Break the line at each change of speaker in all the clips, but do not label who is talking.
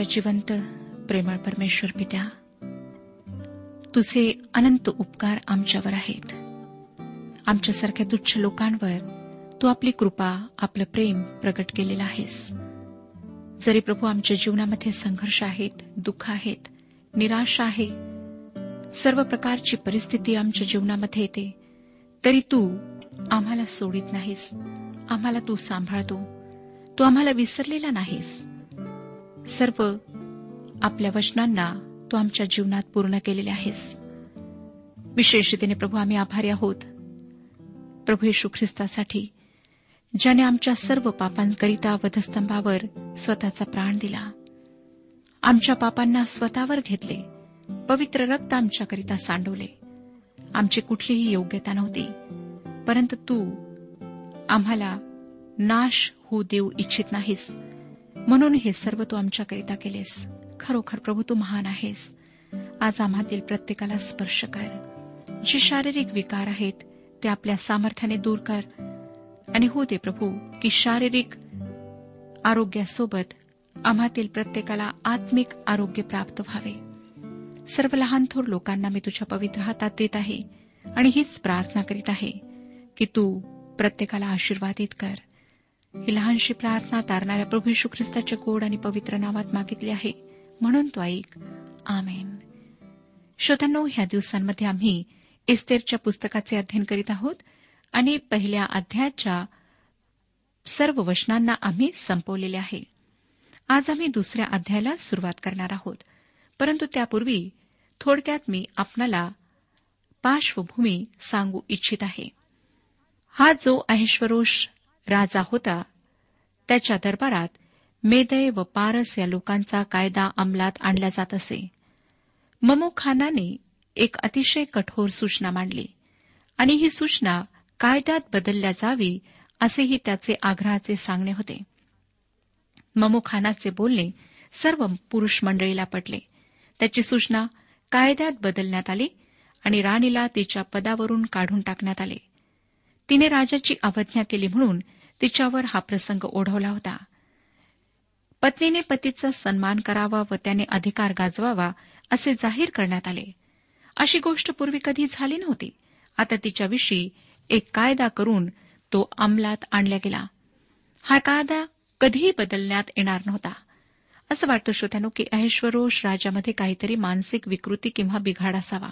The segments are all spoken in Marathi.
आमच्या जिवंत प्रेमळ परमेश्वर पित्या तुझे अनंत उपकार आमच्यावर आहेत. आमच्यासारख्या तुच्छ लोकांवर तू आपली कृपा आपलं प्रेम प्रकट केलेलं आहेस. जरी प्रभू आमच्या जीवनामध्ये संघर्ष आहेत दुःख आहेत निराशा आहे सर्व प्रकारची परिस्थिती आमच्या जीवनामध्ये येते तरी तू आम्हाला सोडित नाहीस. आम्हाला तू सांभाळतो. तू आम्हाला विसरलेला नाहीस. सर्व आपल्या वचनांना तू आमच्या जीवनात पूर्ण केलेले आहेस. विशेष रीतीने प्रभू आम्ही आभारी आहोत. प्रभू येशू ख्रिस्तासाठी ज्याने आमच्या सर्व पापांकरिता वधस्तंभावर स्वतःचा प्राण दिला. आमच्या पापांना स्वतःवर घेतले पवित्र रक्त आमच्याकरिता सांडवले. आमची कुठलीही योग्यता नव्हती परंतु तू आम्हाला नाश होऊ देऊ इच्छित नाहीस. म्हणून हे सर्व तू आमच्याकरिता केलेस. खरोखर प्रभू तू महान आहेस. आज आम्हातील प्रत्येकाला स्पर्श कर. जे शारीरिक विकार आहेत ते आपल्या सामर्थ्याने दूर कर. आणि हो दे प्रभू की शारीरिक आरोग्यासोबत आम्हातील प्रत्येकाला आत्मिक आरोग्य प्राप्त व्हावे. सर्व लहान थोर लोकांना मी तुझ्या पवित्र हातात देत आहे. आणि हीच प्रार्थना करीत आहे की तू प्रत्येकाला आशीर्वादित कर. ही लहानशी प्रार्थना तारणाऱ्या प्रभू यशू ख्रिस्ताच्या गोड आणि पवित्र नावात मागितली आहे. म्हणून तो ऐक. आमेन. श्रोत्यांनो ह्या दिवसांमध्ये आम्ही इस्तेरच्या पुस्तकाचे अध्ययन करीत आहोत आणि पहिल्या अध्यायाच्या सर्व वचनांना आम्ही संपवलेले आहे. आज आम्ही दुसऱ्या अध्यायाला सुरुवात करणार आहोत. परंतु त्यापूर्वी थोडक्यात मी आपणाला पार्श्वभूमी सांगू इच्छित आहे. हा जो अहेश्वरोष राजा होता. त्याच्या दरबारात मेदय व पारस या लोकांचा कायदा अंमलात आणला जात असे. ममू खानाने एक अतिशय कठोर सूचना मांडली आणि ही सूचना कायद्यात बदलल्या जावी असेही त्याचे आग्रहाचे सांगणे होते. ममू खानाचे बोलणे सर्व पुरुष मंडळीला पटले. त्याची सूचना कायद्यात बदलण्यात आली आणि राणीला तिच्या पदावरून काढून टाकण्यात आले. तिने राजाची अवज्ञा केली म्हणून तिच्यावर हा प्रसंग ओढवला होता. पत्नीने पतीचा सन्मान करावा व त्याने अधिकार गाजवावा असे जाहीर करण्यात आले. अशी गोष्ट पूर्वी कधी झाली नव्हती. आता तिच्याविषयी एक कायदा करून तो अंमलात आणला गेला. हा कायदा कधीही बदलण्यात येणार नव्हता. असं वाटतं श्रोत्यानो की अहेश्वरोष राजामध्ये काहीतरी मानसिक विकृती किंवा बिघाड असावा.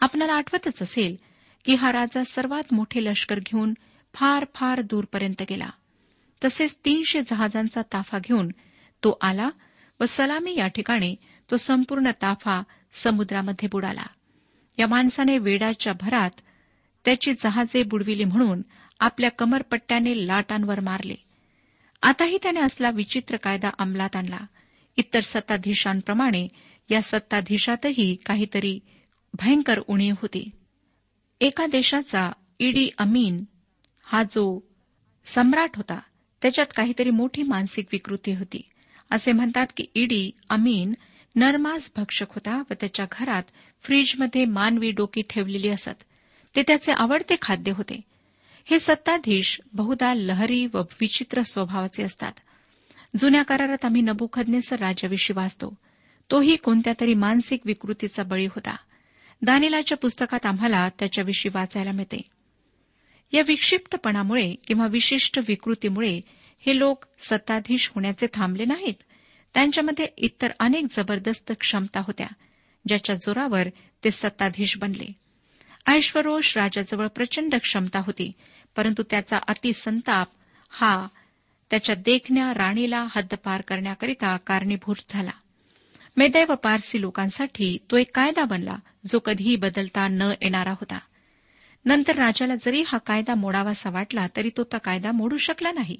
आपल्याला आठवतच असेल की हा राजा सर्वात मोठे लष्कर घेऊन फार फार दूरपर्यंत गेला. तसेच तीनशे जहाजांचा ताफा घेऊन तो आला व सलामी या ठिकाणी तो संपूर्ण ताफा समुद्रामध्ये बुडाला. या माणसाने वेडाच्या भरात त्याची जहाजे बुडविली म्हणून आपल्या कमरपट्ट्याने लाटांवर मारले. आताही त्याने असला विचित्र कायदा अंमलात आणला. इतर सत्ताधीशांप्रमाणे या सत्ताधीशातही काहीतरी भयंकर उणीव होती. एका देशाचा ईडी अमीन हा जो सम्राट होता त्याच्यात काहीतरी मोठी मानसिक विकृती होती. असे म्हणतात की ईडी अमीन नरमास भक्षक होता व त्याच्या घरात फ्रीजमध्ये मानवी डोकी ठेवलेली असत. ते त्याचे आवडते खाद्य होते. हे सत्ताधीश बहुधा लहरी व विचित्र स्वभावाचे असतात. जुन्या करारात आम्ही नबुखदनेसर राजाविषयी वाचतो. तोही कोणत्या तरी मानसिक विकृतीचा बळी होता. दानिलाच्या पुस्तकात आम्हाला त्याच्याविषयी वाचायला मिळते. या विक्षिप्तपणामुळे किंवा विशिष्ट विकृतीमुळे हे लोक सत्ताधीश होण्याचे थांबले नाहीत. त्यांच्यामध्ये इतर अनेक जबरदस्त क्षमता होत्या ज्याच्या जोरावर ते सत्ताधीश बनले. ऐश्वरोष राजाजवळ प्रचंड क्षमता होती परंतु त्याचा अतिसंताप हा त्याच्या देखण्या राणीला हद्दपार करण्याकरिता कारणीभूत झाला. मेदै व पारसी लोकांसाठी तो एक कायदा बनला जो कधीही बदलता न येणारा होता. नंतर राजाला जरी हा कायदा मोडावासा वाटला तरी तो तो कायदा मोडू शकला नाही.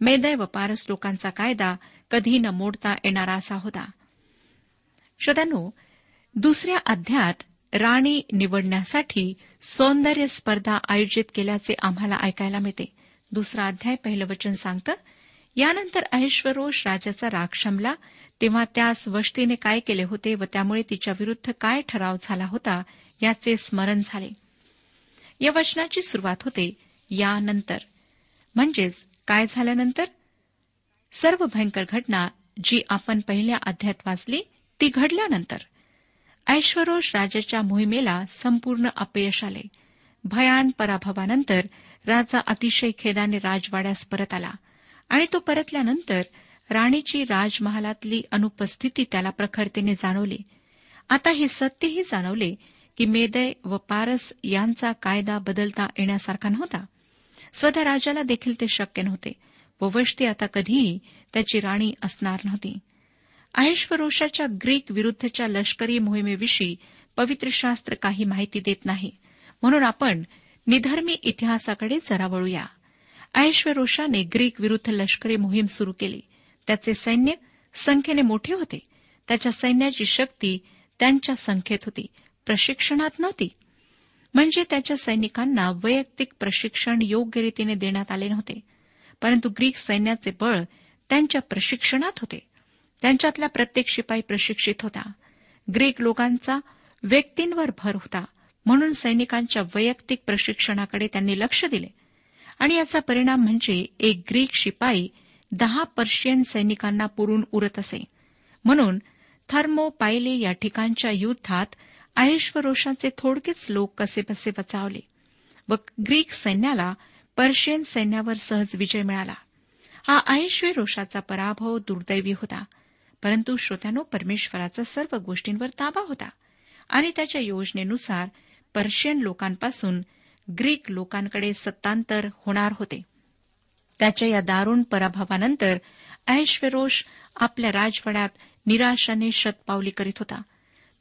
मेदय व पारस लोकांचा कायदा कधी न मोडता येणारा असा होता. श्रोत्यानो दुसऱ्या अध्यात राणी निवडण्यासाठी सौंदर्य स्पर्धा आयोजित केल्याचे आम्हाला ऐकायला मिळते. दुसरा अध्याय पहिलं वचन सांगतं यानंतर ऐश्वरोष राजाचा राग शमला तेव्हा त्यास वष्टीने काय केले होते व त्यामुळे तिच्या विरुद्ध काय ठराव झाला होता याचे स्मरण झाले. या वचनाची सुरुवात होते. यानंतर. म्हणजेच काय झाल्यानंतर? सर्व भयंकर घटना जी आपण पहिल्या अध्यात वाचली ती घडल्यानंतर. ऐश्वरोष राजाच्या मोहिमेला संपूर्ण अपयश आले. भयान पराभवानंतर राजा अतिशय खेदाने राजवाड्यास परत आला आणि तो परतल्यानंतर राणीची राजमहालातली अनुपस्थिती त्याला प्रखरतेने जाणवली. आता हे सत्यही जाणवले की मेदय व पारस यांचा कायदा बदलता येण्यासारखा नव्हता. स्वतः राजाला देखील ते शक्य नव्हते व वष्टी आता कधीही त्याची राणी असणार नव्हती. अहेश्वरोषाच्या ग्रीक विरुद्धच्या लष्करी मोहिमेविषयी पवित्र शास्त्र काही माहिती देत नाही. म्हणून आपण निधर्मी इतिहासाकडे जरा वळूया. अहेश्वरोषाने ग्रीक विरुद्ध लष्करी मोहीम सुरू केली. त्याचे सैन्य संख्येने मोठे होते. त्याच्या सैन्याची शक्ती त्यांच्या संख्येत होती. प्रशिक्षणात नव्हती. म्हणजे त्याच्या सैनिकांना वैयक्तिक प्रशिक्षण योग्य रीतीने देण्यात आले नव्हते. परंतु ग्रीक सैन्याचे बळ त्यांच्या प्रशिक्षणात होते. त्यांच्यातला प्रत्येक शिपाई प्रशिक्षित होता. ग्रीक लोकांचा व्यक्तींवर भर होता. म्हणून सैनिकांच्या वैयक्तिक प्रशिक्षणाकडे त्यांनी लक्ष दिले. आणि याचा परिणाम म्हणजे एक ग्रीक शिपाई दहा पर्शियन सैनिकांना पुरून उरत असे. म्हणून थर्मोपायले या ठिकाणच्या युद्धात ऐश्वरोषाचे थोडकेच लोक कसेबसे बचावले? व ग्रीक सैन्याला पर्शियन सैन्यावर सहज विजय मिळाला. हा ऐश्वरोषाचा पराभव दुर्दैवी होता. परंतु श्रोत्यानो परमेश्वराचा सर्व गोष्टींवर ताबा होता. आणि त्याच्या योजनेनुसार पर्शियन लोकांपासून ग्रीक लोकांकडे सत्तांतर होणार होते. त्याच्या या दारुण पराभवानंतर ऐश्वरोष आपल्या राजवाड्यात निराशाने शतपावली करीत होता.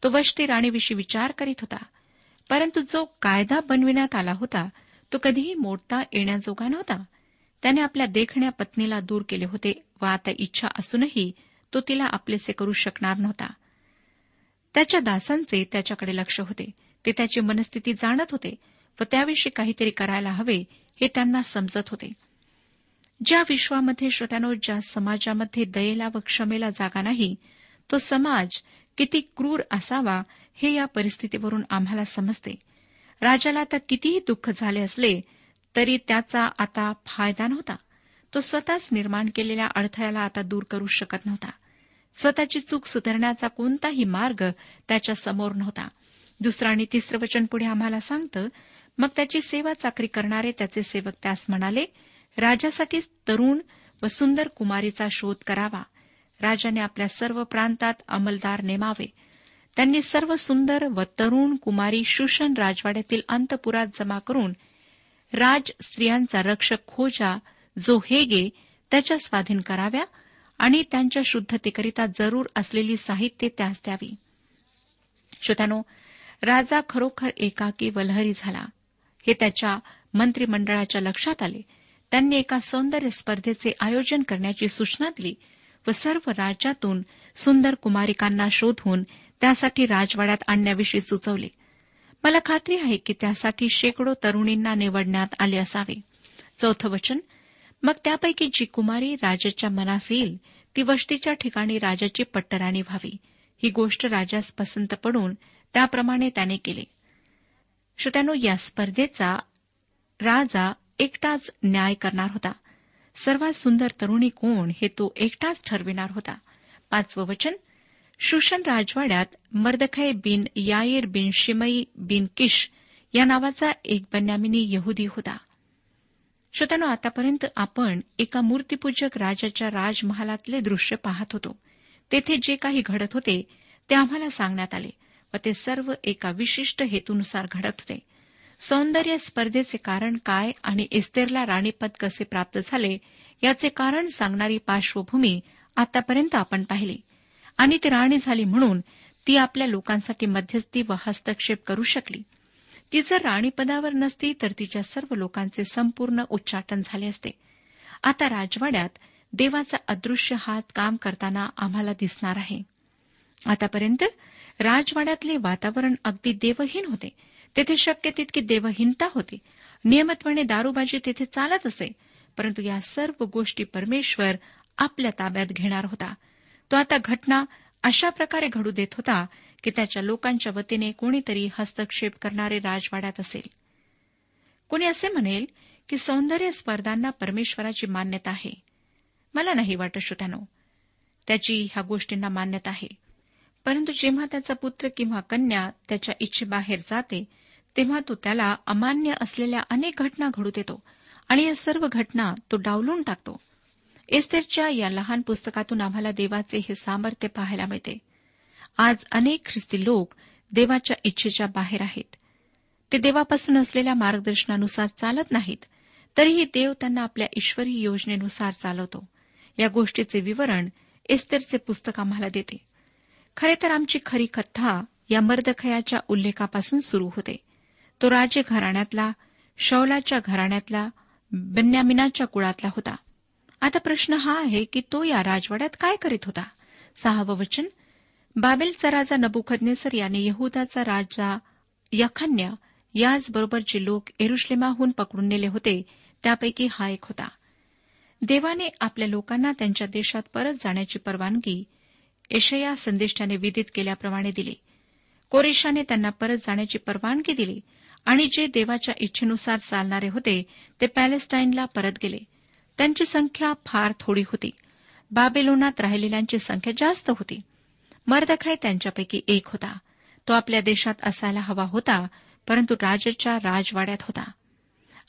तो वष्टी राणीविषयी विचार करीत होता. परंतु जो कायदा बनविण्यात आला होता तो कधीही मोडता येण्याजोगा नव्हता. त्याने आपल्या देखण्या पत्नीला दूर केले होते व आता इच्छा असूनही तो तिला आपलेसे करू शकणार नव्हता. त्याच्या दासांचे त्याच्याकडे लक्ष होते. ते त्याची मनस्थिती जाणत होते व त्याविषयी काहीतरी करायला हवे हे त्यांना समजत होते. ज्या विश्वामध्ये श्रोत्यानो ज्या समाजामध्ये दयेला व क्षमेला जागा नाही तो समाज किती क्रूर असावा हे या परिस्थितीवरून आम्हाला समजते. राजाला आता कितीही दुःख झाले असले तरी त्याचा आता फायदा नव्हता. तो स्वतःच निर्माण केलेल्या अडथळ्याला आता दूर करू शकत नव्हता. स्वतःची चूक सुधारण्याचा कोणताही मार्ग त्याच्यासमोर नव्हता. दुसरं आणि तिसरं वचन पुढे आम्हाला सांगतं मग त्याची सेवा चाकरी करणारे त्याचे सेवक त्यास म्हणाले राजासाठी तरुण व सुंदर कुमारीचा शोध करावा. राजाने आपल्या सर्व प्रांतात अंमलदार नेमावे. त्यांनी सर्व सुंदर व तरुण कुमारी शुशन राजवाड्यातील अंतपुरात जमा करून राज स्त्रियांचा रक्षक खोजा जो हेगे त्याच्या स्वाधीन कराव्या आणि त्यांच्या शुद्धतेकरिता जरूर असलेली साहित्य त्यास द्यावी. श्रोत्यानो राजा खरोखर एकाकी वल्हरी झाला. हे त्याच्या मंत्रिमंडळाच्या लक्षात आले. त्यांनी एका सौंदर्य स्पर्धेचे आयोजन करण्याची सूचना दिली. व सर्व राज्यातून सुंदर कुमारिकांना शोधून त्यासाठी राजवाड्यात आणण्याविषयी सुचवले. मला खात्री आहे की त्यासाठी शेकडो तरुणींना निवडण्यात आले असावे. चौथं वचन मग त्यापैकी जी कुमारी राजाच्या मनास येईल ती वस्तीच्या ठिकाणी राजाची पट्टराणी व्हावी. ही गोष्ट राजास पसंत पडून त्याप्रमाणे त्याने केले. श्रोत्यानो या स्पर्धेचा राजा एकटाच न्याय करणार होता. सर्वात सुंदर तरुणी कोण हे तो एकटाच ठरविणार होता. पाचवं वचन शुशन राजवाड्यात मर्दखय बिन याईर बिन शिमई बिन किश या नावाचा एक बन्यामिनी यहुदी होता. श्रोत्यानो आतापर्यंत आपण एका मूर्तीपूजक राजाच्या राजमहालातले दृश्य पाहत होतो. तेथे जे काही घडत होते ते आम्हाला सांगण्यात आले व ते सर्व एका विशिष्ट हेतूनुसार घडत होते. सौंदर्य स्पर्धेचे कारण काय आणि इस्तेरला राणीपद कसे प्राप्त झाले याचे कारण सांगणारी पार्श्वभूमी आतापर्यंत आपण पाहिली. आणि ती राणी झाली म्हणून ती आपल्या लोकांसाठी मध्यस्थी व हस्तक्षेप करू शकली. ती जर राणीपदावर नसती तर तिच्या सर्व लोकांचे संपूर्ण उच्चाटन झाले असते. आता राजवाड्यात देवाचा अदृश्य हात काम करताना आम्हाला दिसणार आहे. आतापर्यंत राजवाड्यातले वातावरण अगदी देवहीन होते. तेथे शक्य तितकी देवहीनता होती. नियमितपणे दारूबाजी तेथे चालत असे परंतु या सर्व गोष्टी परमेश्वर आपल्या ताब्यात घेणार होता. तो आता घटना अशा प्रकारे घडू देत होता की त्याच्या लोकांच्या वतीने कोणीतरी हस्तक्षेप करणारे राजवाड्यात असेल. कोणी असे म्हणेल की सौंदर्य स्पर्धांना परमेश्वराची मान्यता आहे. मला नाही वाटत श्रोत्यानो. त्याची ह्या गोष्टींना मान्यता आहे. परंतु जेव्हा त्याचा पुत्र किंवा कन्या त्याच्या इच्छेबाहेर जाते तेव्हा तो त्याला अमान्य असलेल्या अनेक घटना घडू देतो आणि या सर्व घटना तो डावलून टाकतो. एस्तेरच्या या लहान पुस्तकातून आम्हाला देवाचे हे सामर्थ्य पाहायला मिळते. आज अनेक ख्रिस्ती लोक देवाच्या इच्छेच्या बाहेर आहेत. ते देवापासून असलेल्या मार्गदर्शनानुसार चालत नाहीत तरीही देव त्यांना आपल्या ईश्वरी योजनेनुसार चालवतो. या गोष्टीचे विवरण एस्तेरचे पुस्तक आम्हाला देते. खरे तर आमची खरी कथा या मर्दखयाच्या उल्लेखापासून सुरू होते. तो राजे घराण्यातला शौलाच्या घराण्यातला बन्यामिनाच्या कुळातला होता. आता प्रश्न हा आहे की तो या राजवाड्यात काय करीत होता? सहावं वचन बाबेलचा राजा नबुखदनेसर याने यहुदाचा राजा यखन्य याचबरोबर जे लोक एरुश्लेमाहून पकडून नेले होते त्यापैकी हा एक होता. देवाने आपल्या लोकांना त्यांच्या देशात परत जाण्याची परवानगी एशया संदेष्टाने विदित केल्याप्रमाणे दिली. कोरेशाने त्यांना परत जाण्याची परवानगी दिली. आणि जे देवाच्या इच्छेनुसार चालणारे होते ते पॅलेस्टाईनला परत गेले. त्यांची संख्या फार थोडी होती. बाबेलोनात राहिलेल्यांची संख्या जास्त होती. मर्दखाय त्यांच्यापैकी एक होता. तो आपल्या देशात असायला हवा होता परंतु राजाच्या राजवाड्यात होता.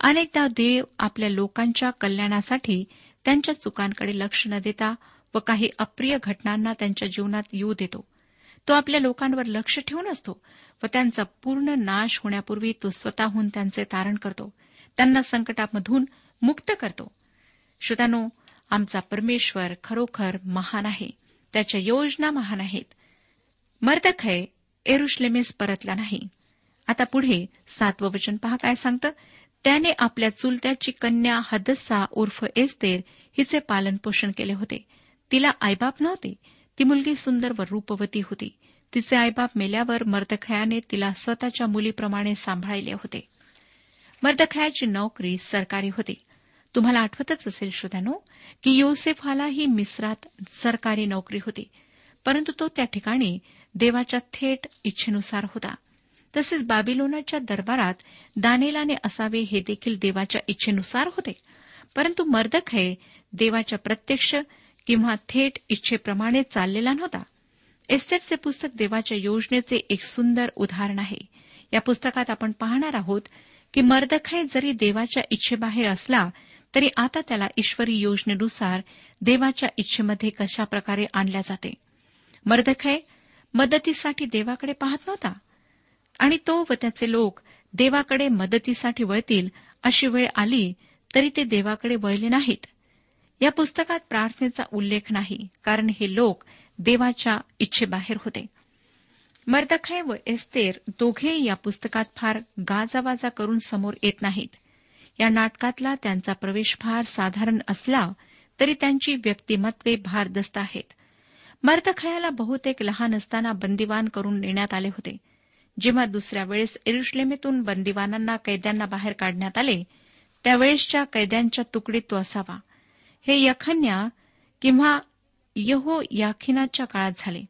अनेकदा देव आपल्या लोकांच्या कल्याणासाठी त्यांच्या चुकांकडे लक्ष न देता व काही अप्रिय घटनांना त्यांच्या जीवनात येऊ देतो. तो आपल्या लोकांवर लक्ष ठेवून असतो व त्यांचा पूर्ण नाश होण्यापूर्वी तो स्वतःहून त्यांचे तारण करतो. त्यांना संकटामधून मुक्त करतो. श्रोत्यानो आमचा परमेश्वर खरोखर महान आहे. त्याच्या योजना महान आहेत. मर्दखय एरुश्लेमेस परतला नाही. आता पुढे सातवं वचन पहा काय सांगतं? त्याने आपल्या चुलत्याची कन्या हदस्सा उर्फ एस्तेर हिचे पालन पोषण केले होते. तिला आईबाप नव्हते. ती मुलगी सुंदर व रूपवती होती. तिचे आईबाप मेल्यावर मर्दखयाने तिला स्वतःच्या मुलीप्रमाणे सांभाळले होते. मर्दखयाची नोकरी सरकारी होती. तुम्हाला आठवतच असेल श्रोत्यानो की योसेफाला ही मिस्रात सरकारी नोकरी होती. परंतु तो त्या ठिकाणी देवाच्या थेट इच्छेनुसार होता. तसेच बाबिलोनाच्या दरबारात दानेलाने असावे हे देखील देवाच्या इच्छेनुसार होते. परंतु मर्दखय देवाच्या प्रत्यक्ष किंवा थेट इच्छेप्रमाणे चाललेला नव्हता. एस्टेटचे पुस्तक देवाच्या योजनेचे एक सुंदर उदाहरण आहे. या पुस्तकात आपण पाहणार आहोत की मर्दखय जरी देवाच्या इच्छेबाहेर असला तरी आता त्याला ईश्वरी योजनेनुसार देवाच्या इच्छेमध्ये कशा प्रकारे आणल्या जाते? मर्दखय मदतीसाठी देवाकडे पाहत नव्हता? आणि तो व त्याचे लोक देवाकडे मदतीसाठी वळतील अशी वेळ आली तरी ते देवाकडे वळले नाहीत. या पुस्तकात प्रार्थनेचा उल्लेख नाही कारण हे लोक देवाच्या इच्छेबाहेर होते. मर्दखाय व एस्तेर दोघे या पुस्तकात फार गाजावाजा करून समोर येत नाहीत. या नाटकातला त्यांचा प्रवेश फार साधारण असला तरी त्यांची व्यक्तिमत्वे भारदस्त आहेत. मर्दखयाला बहुतेक लहान असताना बंदिवान करून नेण्यात आले होते. जेव्हा दुसऱ्या वेळेस एरुश्लेमेतून बंदिवानांना कैद्यांना बाहेर काढण्यात आले त्यावेळेसच्या कैद्यांच्या तुकडीत तो असावा. हे यखन्या किंवा यहो याखिनाच्या काळात झाले.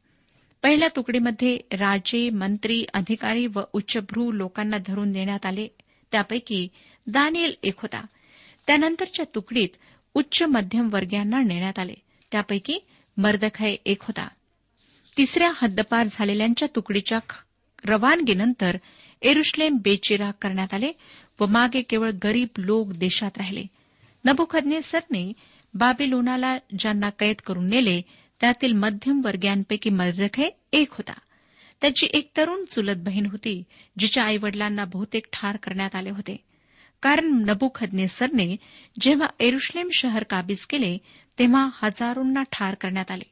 पहिल्या तुकडीमध्ये राजे मंत्री अधिकारी व उच्चभ्रू लोकांना धरून देण्यात आले. त्यापैकी दानियल एक होता. त्यानंतरच्या तुकडीत उच्च मध्यम वर्गीयांना नेण्यात आले. त्यापैकी मर्दखय एक होता. तिसऱ्या हद्दपार झालेल्यांच्या तुकडीच्या रवानगीनंतर एरुश्लेम बेचिरा करण्यात आले व मागे केवळ गरीब लोक देशात राहिले. नबुखदनेसरने बाबिलोनाला ज्यांना कैद करून नेले त्यातील मध्यम वर्गीयांपैकी मर्दखय एक होता. त्याची एक तरुण चुलत बहीण होती जिच्या आईवडिलांना बहुतेक ठार करण्यात आले होते. कारण नबुखदनेसरने जेव्हा एरुश्लेम शहर काबीज केले तेव्हा हजारोंना ठार करण्यात आले.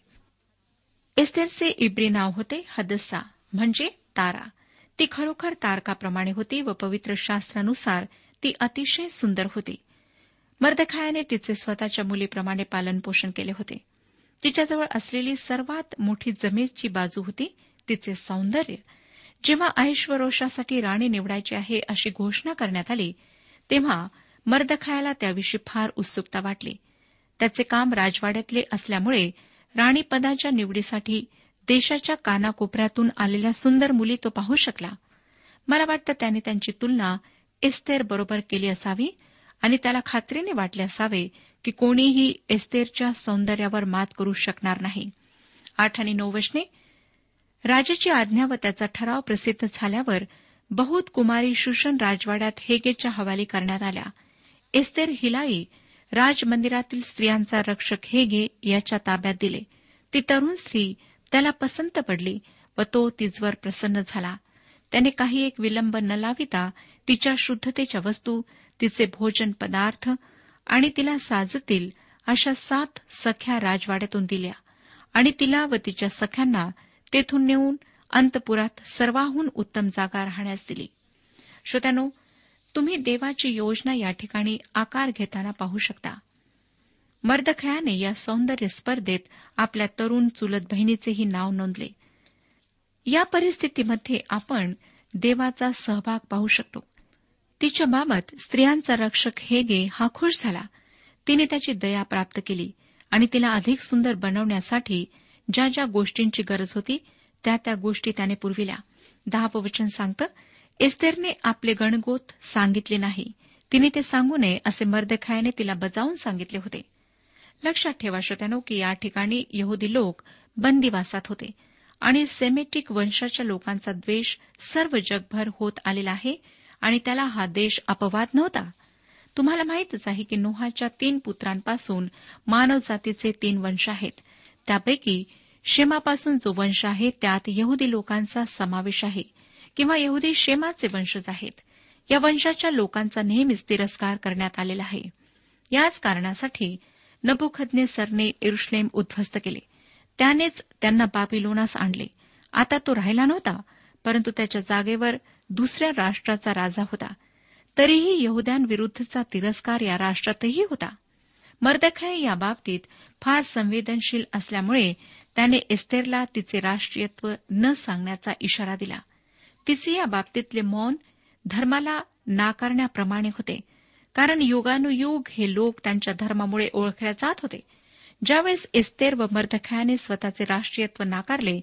एस्तेरचे इब्री नाव होते हदस्सा म्हणजे तारा. ती खरोखर तारकाप्रमाणे होती व पवित्र शास्त्रानुसार ती अतिशय सुंदर होती. मर्दखायाने तिचे स्वतःच्या मुलीप्रमाणे पालनपोषण केले होते. तिच्याजवळ असलेली सर्वात मोठी जमेची बाजू होती तिचे सौंदर्य. जेव्हा ऐश्वरोषासाठी राणी निवडायची आहे अशी घोषणा करण्यात आली तेव्हा मर्दखायाला त्याविषयी फार उत्सुकता वाटली. त्याचे काम राजवाड्यातले असल्यामुळे राणीपदाच्या निवडीसाठी देशाच्या कानाकोपऱ्यातून आलेल्या सुंदर मुली तो पाहू शकला. मला वाटतं त्याने त्यांची तुलना इस्तेर बरोबर केली असावी आणि त्याला खात्रीने वाटले असावे की कोणीही एस्तेरच्या सौंदर्यावर मात करू शकणार नाही. आठ आणि नऊ वशने राजाची आज्ञा व त्याचा ठराव प्रसिद्ध झाल्यावर बहुत कुमारी शुषण राजवाड्यात हेगेच्या हवाली करण्यात आल्या. एस्तेर हिलाई राजमंदिरातील स्त्रियांचा रक्षक हेगे याच्या ताब्यात दिले. ती तरुण स्त्री त्याला पसंत पडली व तो तिजवर प्रसन्न झाला. त्याने काही एक विलंब न लाविता तिच्या शुद्धतेच्या वस्तू तिचे भोजन पदार्थ आणि तिला साजतील अशा सात सख्या राजवाड्यातून दिल्या. आणि तिला व तिच्या सख्यांना तेथून नेऊन अंतपुरात सर्वाहून उत्तम जागा राहण्यास दिली. श्रोत्यानो तुम्ही देवाची योजना या ठिकाणी आकार घेताना पाहू शकता. मर्दखयाने या सौंदर्य स्पर्धेत आपल्या तरुण चुलत बहिणीचेही नाव नोंदले. या परिस्थितीमध्ये आपण देवाचा सहभाग पाहू शकतो. तिच्या बाबत स्त्रियांचा रक्षक हेगे हा खुश झाला. तिने त्याची दया प्राप्त केली आणि तिला अधिक सुंदर बनवण्यासाठी ज्या ज्या गोष्टींची गरज होती त्या त्या गोष्टी त्याने पुरविल्या. दहापवचन सांगतं एस्तेरने आपले गणगोत सांगितले नाही. तिने ते सांगू नये असे मर्दखायाने तिला बजावून सांगितले होते. लक्षात ठेवा श्रोत्यानो की या ठिकाणी यहुदी लोक बंदिवासात होते आणि सेमेटिक वंशाच्या लोकांचा द्वेष सर्व जगभर होत आलेला आहे आणि त्याला हा देश अपवाद नव्हता. तुम्हाला माहितच आहे की नोहाच्या तीन पुत्रांपासून मानवजातीचे तीन वंश आहेत. त्यापैकी शेमापासून जो वंश आहे त्यात यहुदी लोकांचा समावेश आहे किंवा यहुदी शेमाचे वंशज आहेत. या वंशाच्या लोकांचा नेहमीच तिरस्कार करण्यात आलेला आहे. याच कारणासाठी नबुखदने सरने इरुश्लेम उद्ध्वस्त केले. त्यानेच त्यांना बाबिलोनास आणले. आता तो राहिला नव्हता परंतु त्याच्या जागेवर दुसऱ्या राष्ट्राचा राजा होता. तरीही यहुद्यांविरुद्धचा तिरस्कार या राष्ट्रातही होता. मर्दखाय या बाबतीत फार संवेदनशील असल्यामुळे त्याने एस्तेरला तिचे राष्ट्रीयत्व न सांगण्याचा इशारा दिला. तिचे या बाबतीतले मौन धर्माला नाकारण्याप्रमाणे होते कारण युगानुयुग हे लोक त्यांच्या धर्मामुळे ओळखल्या जात होते. ज्यावेळेस एस्तेर व मर्दखायाने स्वतःचे राष्ट्रीयत्व नाकारले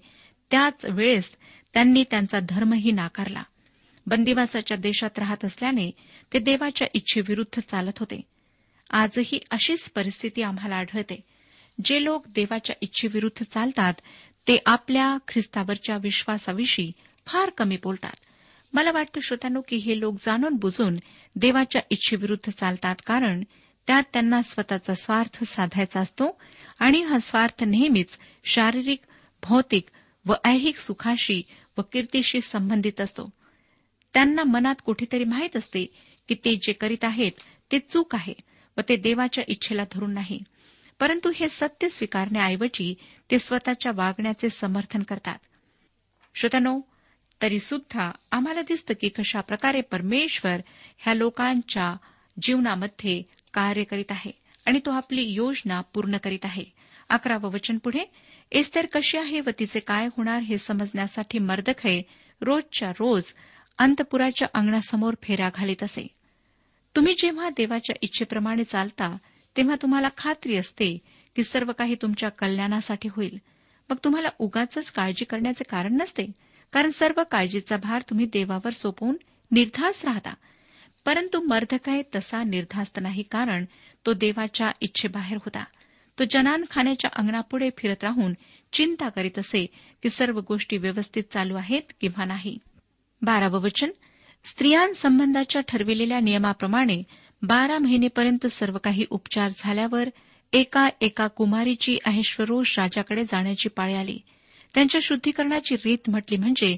त्याच वेळेस त्यांनी त्यांचा धर्मही नाकारला. बंदिवासाच्या देशात राहत असल्याने ते देवाच्या इच्छेविरुद्ध चालत होते. आजही अशीच परिस्थिती आम्हाला आढळते. जे लोक देवाच्या इच्छेविरुद्ध चालतात ते आपल्या ख्रिस्तावरच्या विश्वासाविषयी फार कमी बोलतात. मला वाटतं श्रोत्यानो की हे लोक जाणून बुजून देवाच्या इच्छेविरुद्ध चालतात कारण त्यात त्यांना स्वतःचा स्वार्थ साधायचा असतो आणि हा स्वार्थ नेहमीच शारीरिक भौतिक व ऐहिक सुखाशी व कीर्तीशी संबंधित असतो. त्यांना मनात कुठेतरी माहीत असते की ते जे करीत आहेत ते चूक आहे व ते देवाच्या इच्छेला धरून नाही. परंतु हे सत्य स्वीकारण्याऐवजी ते स्वतःच्या वागण्याचे समर्थन करतात. श्रोत्यानो तरी सुद्धा आम्हाला दिसतं की कशा प्रकारे परमेश्वर ह्या लोकांच्या जीवनामध्ये कार्य करीत आहे आणि तो आपली योजना पूर्ण करीत आहे. अकरावं वचन पुढे एस्तर कशी आहे व तिचे काय होणार हे समजण्यासाठी मर्दखय रोजच्या रोज अंतपुराच्या अंगणासमोर फेरा घालीत असे. तुम्ही जेव्हा देवाच्या इच्छेप्रमाणे चालता तेव्हा तुम्हाला खात्री असते की सर्व काही तुमच्या कल्याणासाठी होईल. मग तुम्हाला उगाच काळजी करण्याचे कारण नसते. कारण सर्व काळजीचा भार तुम्ही देवावर सोपवून निर्धास राहता. परंतु मर्दकाय तसा निर्धास्त नाही कारण तो देवाच्या इच्छेबाहेर होता. तो जनान खाण्याच्या अंगणापुढे फिरत राहून चिंता करीत असे की सर्व गोष्टी व्यवस्थित चालू आहेत किंवा नाही. बारावं वचन स्त्रियांसंबंधाच्या ठरविलेल्या नियमाप्रमाणे बारा महिनेपर्यंत सर्व काही उपचार झाल्यावर एका एका कुमारीची अहेश्वरोष राजाकडे जाण्याची पाळी आली. त्यांच्या शुद्धीकरणाची रीत म्हटली म्हणजे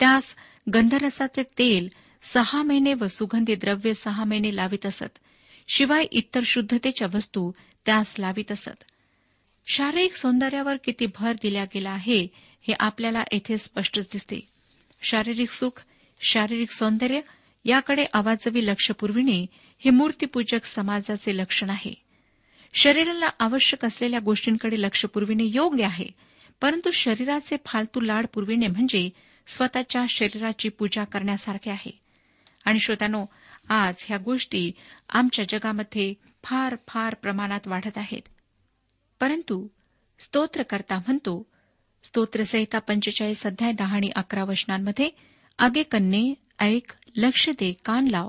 त्यास गंधरसाचे तेल सहा महिने व सुगंधी द्रव्य सहा महिने लावित असत. शिवाय इतर शुद्धतेच्या वस्तू त्यास लावित असत. शारीरिक सौंदर्यावर किती भर दिला गेला आहे हे आपल्याला येथे स्पष्टच दिसते. शारीरिक सुख शारीरिक सौंदर्य याकडे आवाजवी लक्ष पुरविणे हे मूर्तीपूजक समाजाचे लक्षण आहे. शरीराला आवश्यक असलेल्या गोष्टींकडे लक्ष पुरविणे योग्य आहे परंतु शरीराचे फालतू लाड पुरविणे म्हणजे स्वतःच्या शरीराची पूजा करण्यासारखे आहे. आणि श्रोत्यानो आज ह्या गोष्टी आमच्या जगामध्ये फार फार प्रमाणात वाढत आहेत. परंतु स्तोत्रकर्ता म्हणतो स्तोत्रसहिता पंचेचाळीस अध्याय दहा आणि अकरा वचनांमध्ये आगे कन्ये ऐक लक्ष दे कान लाव.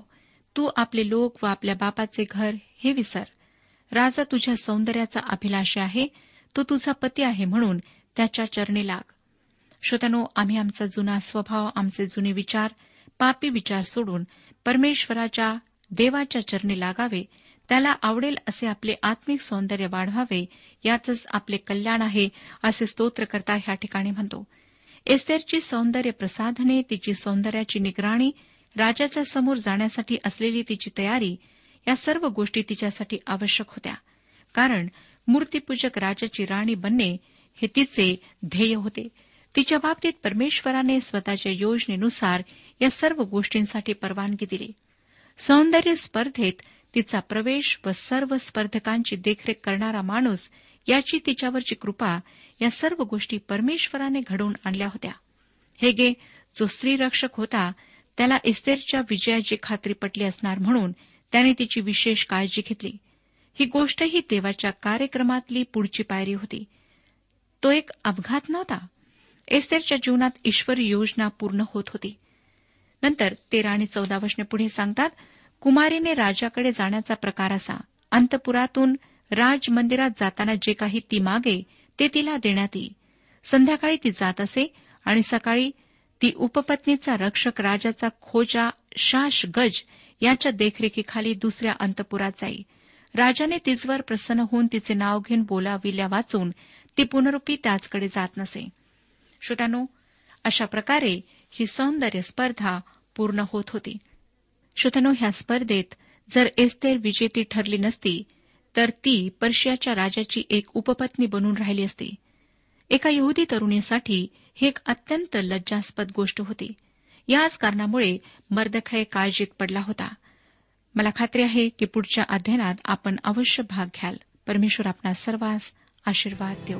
तू आपले लोक व आपल्या बापाचे घर हे विसर. राजा तुझ्या सौंदर्याचा अभिलाष आहे. तो तुझा पती आहे म्हणून त्याच्या चरणी लाग. श्रोतनो आम्ही आमचा जुना स्वभाव आमचे जुने विचार पापी विचार सोडून परमेश्वराच्या देवाच्या चरणी लागावे त्याला आवडेल असे आपले आत्मिक सौंदर्य वाढवावे यातच आपले कल्याण आहे असे स्तोत्रकर्ता ह्या ठिकाणी म्हणतो. एस्तेरची सौंदर्य प्रसाधने तिची सौंदर्याची निगराणी राजाच्या समोर जाण्यासाठी असलेली तिची तयारी या सर्व गोष्टी तिच्यासाठी आवश्यक होत्या. कारण मूर्तीपूजक राजाची राणी बनणे हे तिचे ध्येय होते. तिच्या बाबतीत परमेश्वराने स्वतःच्या योजनेनुसार या सर्व गोष्टींसाठी परवानगी दिली. सौंदर्य स्पर्धेत तिचा प्रवेश व सर्व स्पर्धकांची देखरेख करणारा माणूस याची तिच्यावरची कृपा या सर्व गोष्टी परमेश्वराने घडवून आणल्या होत्या. हेगे जो स्त्रीरक्षक होता त्याला इस्तेरच्या विजयाची खात्री पटली असणार म्हणून त्याने तिची विशेष काळजी घेतली. ही गोष्टही देवाच्या कार्यक्रमातली पुढची पायरी होती. तो एक अपघात नव्हता. एस्तेरच्या जीवनात ईश्वरी योजना पूर्ण होत होती. नंतर तेरा आणि चौदा वचने पुढे सांगतात कुमारीने राजाकडे जाण्याचा प्रकार असा. अंतपुरातून राज मंदिरात जाताना जे काही ती मागे ते तिला देण्यात येई. संध्याकाळी ती जात असे आणि सकाळी ती उपपत्नीचा रक्षक राजाचा खोजा शाश गज याच्या देखरेखीखाली दुसऱ्या अंतपुरात जाई. राजाने तिचवर प्रसन्न होऊन तिचे नाव घेऊन बोलाविल्या वाचून ती पुनरुपी त्याचकडे जात नसे. श्रोत्यानो अशा प्रकारे ही सौंदर्य स्पर्धा पूर्ण होत होती. श्रोतनो ह्या स्पर्धेत जर एस्तेर विजेती ठरली नसती तर ती पर्शियाच्या राजाची एक उपपत्नी बनून राहिली असती. एका यहुदी तरुणीसाठी ही एक अत्यंत लज्जास्पद गोष्ट होती. याच कारणामुळे मर्दखय काळजीत पडला होता. मला खात्री आहे की पुढच्या अध्ययनात आपण अवश्य भाग घ्याल. परमेश्वर आपणा सर्वांस आशीर्वाद देऊ